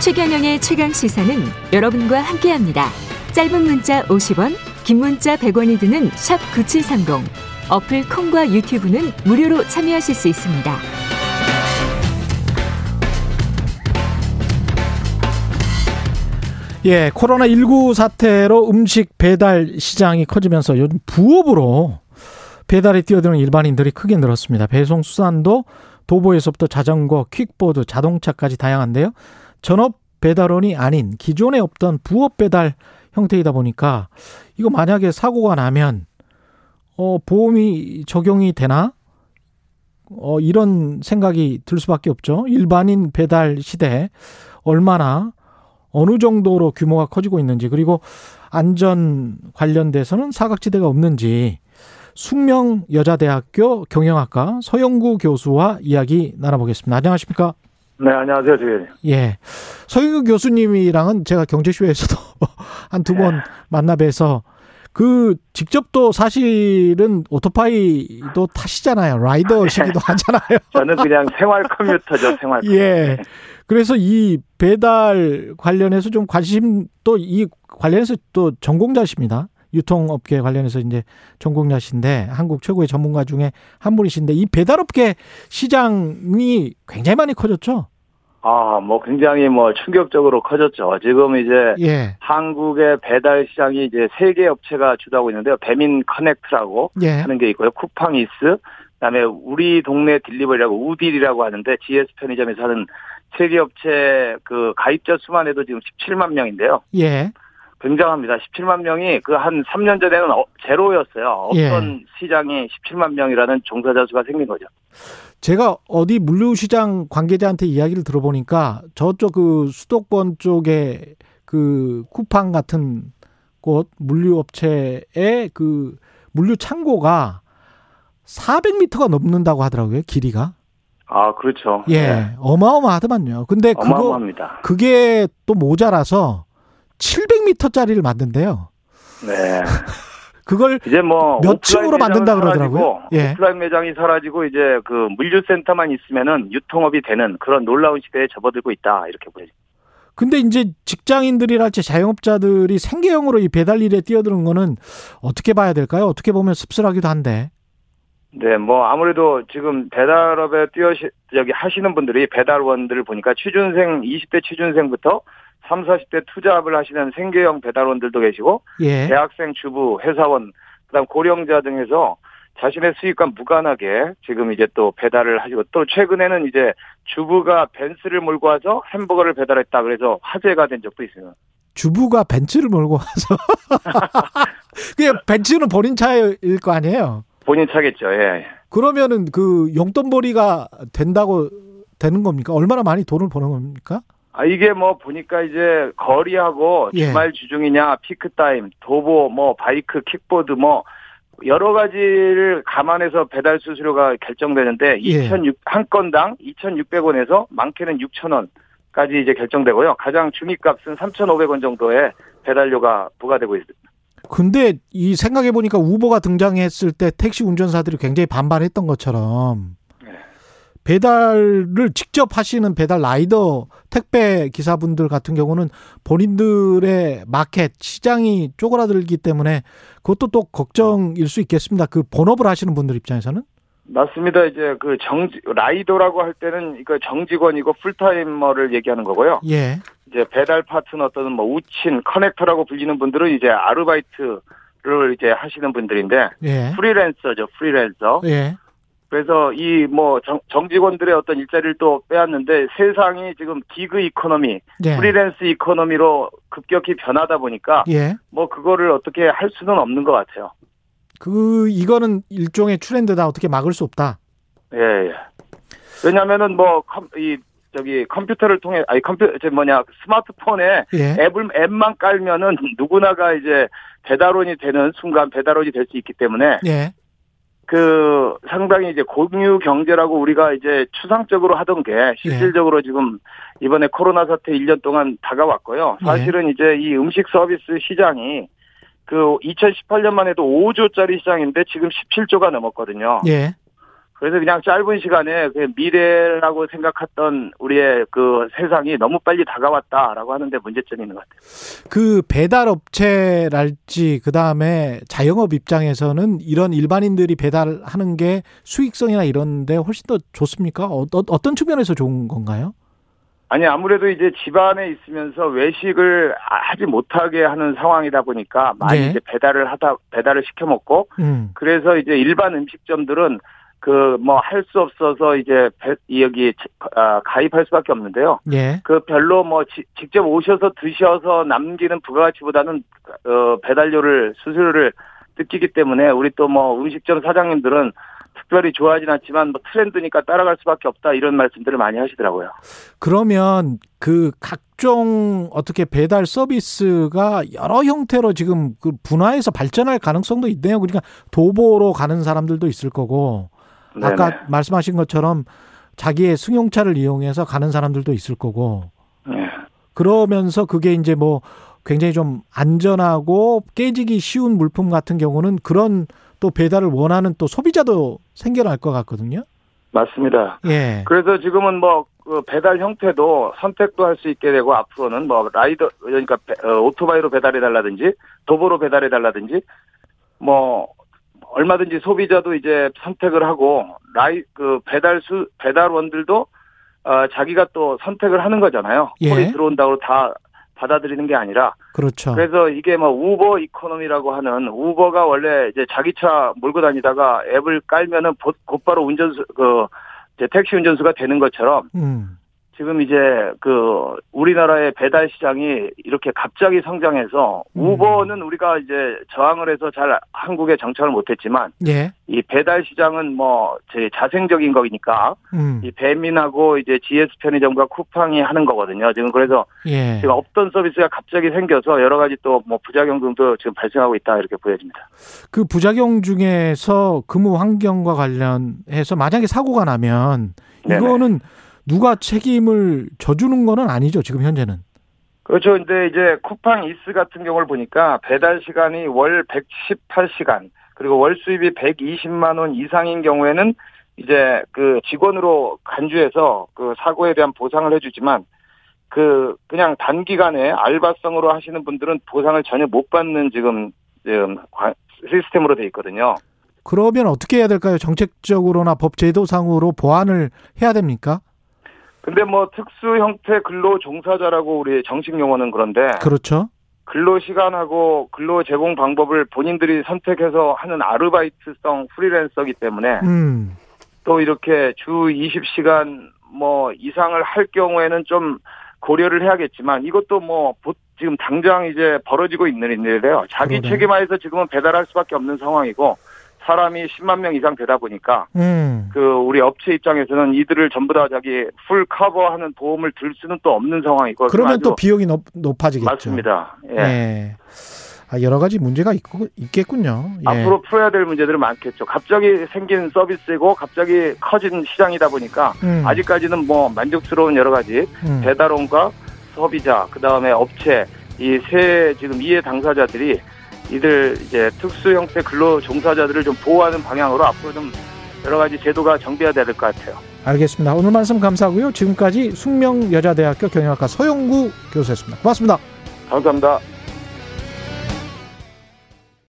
최경영의 최강 시사는 여러분과 함께합니다. 짧은 문자 50원, 긴 문자 100원이 드는 샵 9730. 어플 콩과 유튜브는 무료로 참여하실 수 있습니다. 예, 코로나 19 사태로 음식 배달 시장이 커지면서 요즘 부업으로 배달에 뛰어드는 일반인들이 크게 늘었습니다. 배송 수산도 도보에서부터 자전거, 퀵보드, 자동차까지 다양한데요. 전업 배달원이 아닌 기존에 없던 부업 배달 형태이다 보니까 이거 만약에 사고가 나면 어 보험이 적용이 되나? 어 이런 생각이 들 수밖에 없죠. 일반인 배달 시대 얼마나 어느 정도로 규모가 커지고 있는지 그리고 안전 관련돼서는 사각지대가 없는지 숙명 여자대학교 경영학과 서영구 교수와 이야기 나눠보겠습니다. 안녕하십니까? 네, 안녕하세요, 주님. 예. 서영구 교수님이랑은 제가 경제쇼에서도 한 두번 만나 뵈서 그 직접 또 사실은 오토바이도 타시잖아요. 라이더시기도 하잖아요. 저는 그냥 생활 컴퓨터죠, 생활. 예. 그래서 이 배달 관련해서 좀 관심 또 이 관련해서 또 전공자십니다. 유통업계 관련해서 이제 전공자신데 한국 최고의 전문가 중에 한 분이신데 이 배달업계 시장이 굉장히 많이 커졌죠. 아, 뭐 굉장히 뭐 충격적으로 커졌죠. 지금 이제 예. 한국의 배달 시장이 이제 세 개 업체가 주도하고 있는데요. 배민 커넥트라고 예. 하는 게 있고요. 쿠팡이스, 그다음에 우리 동네 딜리버리라고 우딜이라고 하는데 GS 편의점에서 하는 세개 업체 그 가입자 수만 해도 지금 17만 명인데요. 예. 굉장합니다. 17만 명이 그 한 3년 전에는 어- 제로였어요. 예. 어떤 시장이 17만 명이라는 종사자 수가 생긴 거죠. 제가 어디 물류시장 관계자한테 이야기를 들어보니까 저쪽 그 수도권 쪽에 그 쿠팡 같은 곳 물류업체의 그 물류 창고가 400m가 넘는다고 하더라고요, 길이가. 아, 그렇죠. 예, 네. 어마어마하더만요. 근데 그거 어마어마합니다. 그게 또 모자라서 700m짜리를 만든대요. 네. 그걸 이제 뭐 몇 층으로 만든다 그러더라고요. 예. 오프라인 매장이 사라지고 이제 그 물류센터만 있으면은 유통업이 되는 그런 놀라운 시대에 접어들고 있다 이렇게 보여요. 근데 이제 직장인들이랄지 자영업자들이 생계형으로 이 배달 일에 뛰어드는 거는 어떻게 봐야 될까요? 어떻게 보면 씁쓸하기도 한데. 네, 뭐 아무래도 지금 배달업에 뛰어 여기 하시는 분들이 배달원들을 보니까 취준생 20대 취준생부터 3, 40대 투잡을 하시는 생계형 배달원들도 계시고 예. 대학생 주부, 회사원, 그다음 고령자 등에서 자신의 수익과 무관하게 지금 이제 또 배달을 하시고 또 최근에는 이제 주부가 벤츠를 몰고 와서 햄버거를 배달했다 그래서 화제가 된 적도 있어요. 주부가 벤츠를 몰고 와서. 그게 벤츠는 본인 차일 거 아니에요? 본인 차겠죠. 예. 그러면은 그 용돈벌이가 된다고 되는 겁니까? 얼마나 많이 돈을 버는 겁니까? 아 이게 뭐 보니까 이제 거리하고 예. 주말 주중이냐 피크 타임, 도보 뭐 바이크, 킥보드 뭐 여러 가지를 감안해서 배달 수수료가 결정되는데 예. 2,600한 건당 2,600원에서 많게는 6,000원까지 이제 결정되고요. 가장 중위값은 3,500원 정도의 배달료가 부과되고 있습니다. 근데 이 생각해 보니까 우버가 등장했을 때 택시 운전사들이 굉장히 반발했던 것처럼 네. 배달을 직접 하시는 배달 라이더 택배 기사분들 같은 경우는 본인들의 마켓 시장이 쪼그라들기 때문에 그것도 또 걱정일 수 있겠습니다. 그 본업을 하시는 분들 입장에서는 맞습니다. 이제 그 정직 라이더라고 할 때는 이거 정직원이고 full-timer를 얘기하는 거고요. 예. 이제 배달 파트너 또는 뭐 우친, 커넥터라고 불리는 분들은 이제 아르바이트를 이제 하시는 분들인데 예. 프리랜서죠, 프리랜서. 예. 그래서 이 뭐 정직원들의 어떤 일자리를 또 빼앗는데 세상이 지금 gig economy, 예. freelance economy로 급격히 변하다 보니까 예. 뭐 그거를 어떻게 할 수는 없는 것 같아요. 그 이거는 일종의 트렌드다. 어떻게 막을 수 없다. 예, 예. 왜냐면은 뭐, 컴, 이, 저기 컴퓨터를 통해, 아니 컴퓨터, 저 뭐냐, 스마트폰에 예. 앱을, 앱만 깔면은 누구나가 이제 배달원이 되는 순간 배달원이 될 수 있기 때문에 예. 그 상당히 이제 공유 경제라고 우리가 이제 추상적으로 하던 게 실질적으로 지금 이번에 코로나 사태 1년 동안 다가왔고요. 사실은 이제 이 음식 서비스 시장이 그 2018년만 해도 5조짜리 시장인데 지금 17조가 넘었거든요. 예. 그래서 그냥 짧은 시간에 그 미래라고 생각했던 우리의 그 세상이 너무 빨리 다가왔다라고 하는데 문제점이 있는 것 같아요. 그 배달 업체랄지 그 다음에 자영업 입장에서는 이런 일반인들이 배달하는 게 수익성이나 이런데 훨씬 더 좋습니까? 어, 떤 측면에서 좋은 건가요? 아니 아무래도 이제 집안에 있으면서 외식을 하지 못하게 하는 상황이다 보니까 많이 네. 이제 배달을 하다 배달을 시켜 먹고 음. 그래서 이제 일반 음식점들은 그 뭐 할 수 없어서 이제 배, 여기 아, 가입할 수밖에 없는데요. 예. 그 별로 뭐 지, 직접 오셔서 드셔서 남기는 부가가치보다는 어 배달료를 수수료를 느끼기 때문에 우리 또 뭐 음식점 사장님들은 특별히 좋아하진 않지만 뭐 트렌드니까 따라갈 수밖에 없다 이런 말씀들을 많이 하시더라고요. 그러면 그 각종 어떻게 배달 서비스가 여러 형태로 지금 그 분화해서 발전할 가능성도 있네요. 그러니까 도보로 가는 사람들도 있을 거고 네네. 아까 말씀하신 것처럼 자기의 승용차를 이용해서 가는 사람들도 있을 거고 네. 그러면서 그게 이제 뭐 굉장히 좀 안전하고 깨지기 쉬운 물품 같은 경우는 그런 또 배달을 원하는 또 소비자도 생겨날 것 같거든요. 맞습니다. 예. 그래서 지금은 뭐그 배달 형태도 선택도 할 수 있게 되고 앞으로는 뭐 라이더 그러니까 어, 오토바이로 배달해 달라든지 도보로 배달해 달라든지 뭐 얼마든지 소비자도 이제 선택을 하고 라이 그 배달 수 배달원들도 어 자기가 또 선택을 하는 거잖아요. 예. 콜이 들어온다고 다 받아들이는 게 아니라 그렇죠. 그래서 이게 뭐 Uber economy라고 하는 우버가 원래 이제 자기 차 몰고 다니다가 앱을 깔면은 곧바로 운전수 그 이제 택시 운전수가 되는 것처럼 음. 지금 이제 그 우리나라의 배달 시장이 이렇게 갑자기 성장해서 음. 우버는 우리가 이제 저항을 해서 잘 한국에 정착을 못했지만 예. 이 배달 시장은 뭐 제 자생적인 거니까 음. 이 배민하고 이제 GS 편의점과 쿠팡이 하는 거거든요. 지금 그래서 예. 지금 없던 서비스가 갑자기 생겨서 여러 가지 또 뭐 부작용 등도 지금 발생하고 있다 이렇게 보여집니다. 그 부작용 중에서 근무 환경과 관련해서 만약에 사고가 나면 이거는 네네. 누가 책임을 져주는 거는 아니죠, 지금 현재는. 그렇죠. 근데 이제 쿠팡 이스 같은 경우를 보니까 배달 시간이 월 118시간, 그리고 월 수입이 120만 원 이상인 경우에는 이제 그 직원으로 간주해서 그 사고에 대한 보상을 해주지만 그 그냥 단기간에 알바성으로 하시는 분들은 보상을 전혀 못 받는 지금 지금 시스템으로 돼 있거든요. 그러면 어떻게 해야 될까요? 정책적으로나 법 제도상으로 보완을 해야 됩니까? 근데 뭐 특수 형태 근로 종사자라고 우리 정식 용어는 그런데 그렇죠. 근로 시간하고 근로 제공 방법을 본인들이 선택해서 하는 아르바이트성 프리랜서기 때문에 음. 또 이렇게 주 20시간 뭐 이상을 할 경우에는 좀 고려를 해야겠지만 이것도 뭐 지금 당장 이제 벌어지고 있는 일인데요. 자기 책임하에서 지금은 배달할 수밖에 없는 상황이고 사람이 10만 명 이상 되다 보니까 음. 그 우리 업체 입장에서는 이들을 전부 다 자기 풀 커버하는 보험을 들 수는 또 없는 상황이고 그러면 또 비용이 높, 높아지겠죠. 맞습니다. 예. 예. 아, 여러 가지 문제가 있, 있겠군요. 예. 앞으로 풀어야 될 문제들은 많겠죠. 갑자기 생긴 서비스이고 갑자기 커진 시장이다 보니까 음. 아직까지는 뭐 만족스러운 여러 가지 음. 배달원과 소비자 그 다음에 업체 이 세 지금 이해 당사자들이 이들 이제 특수 형태 근로 종사자들을 좀 보호하는 방향으로 앞으로 좀 여러 가지 제도가 정비해야 될 것 같아요. 알겠습니다. 오늘 말씀 감사하고요. 지금까지 숙명여자대학교 경영학과 서영구 교수였습니다. 고맙습니다. 감사합니다.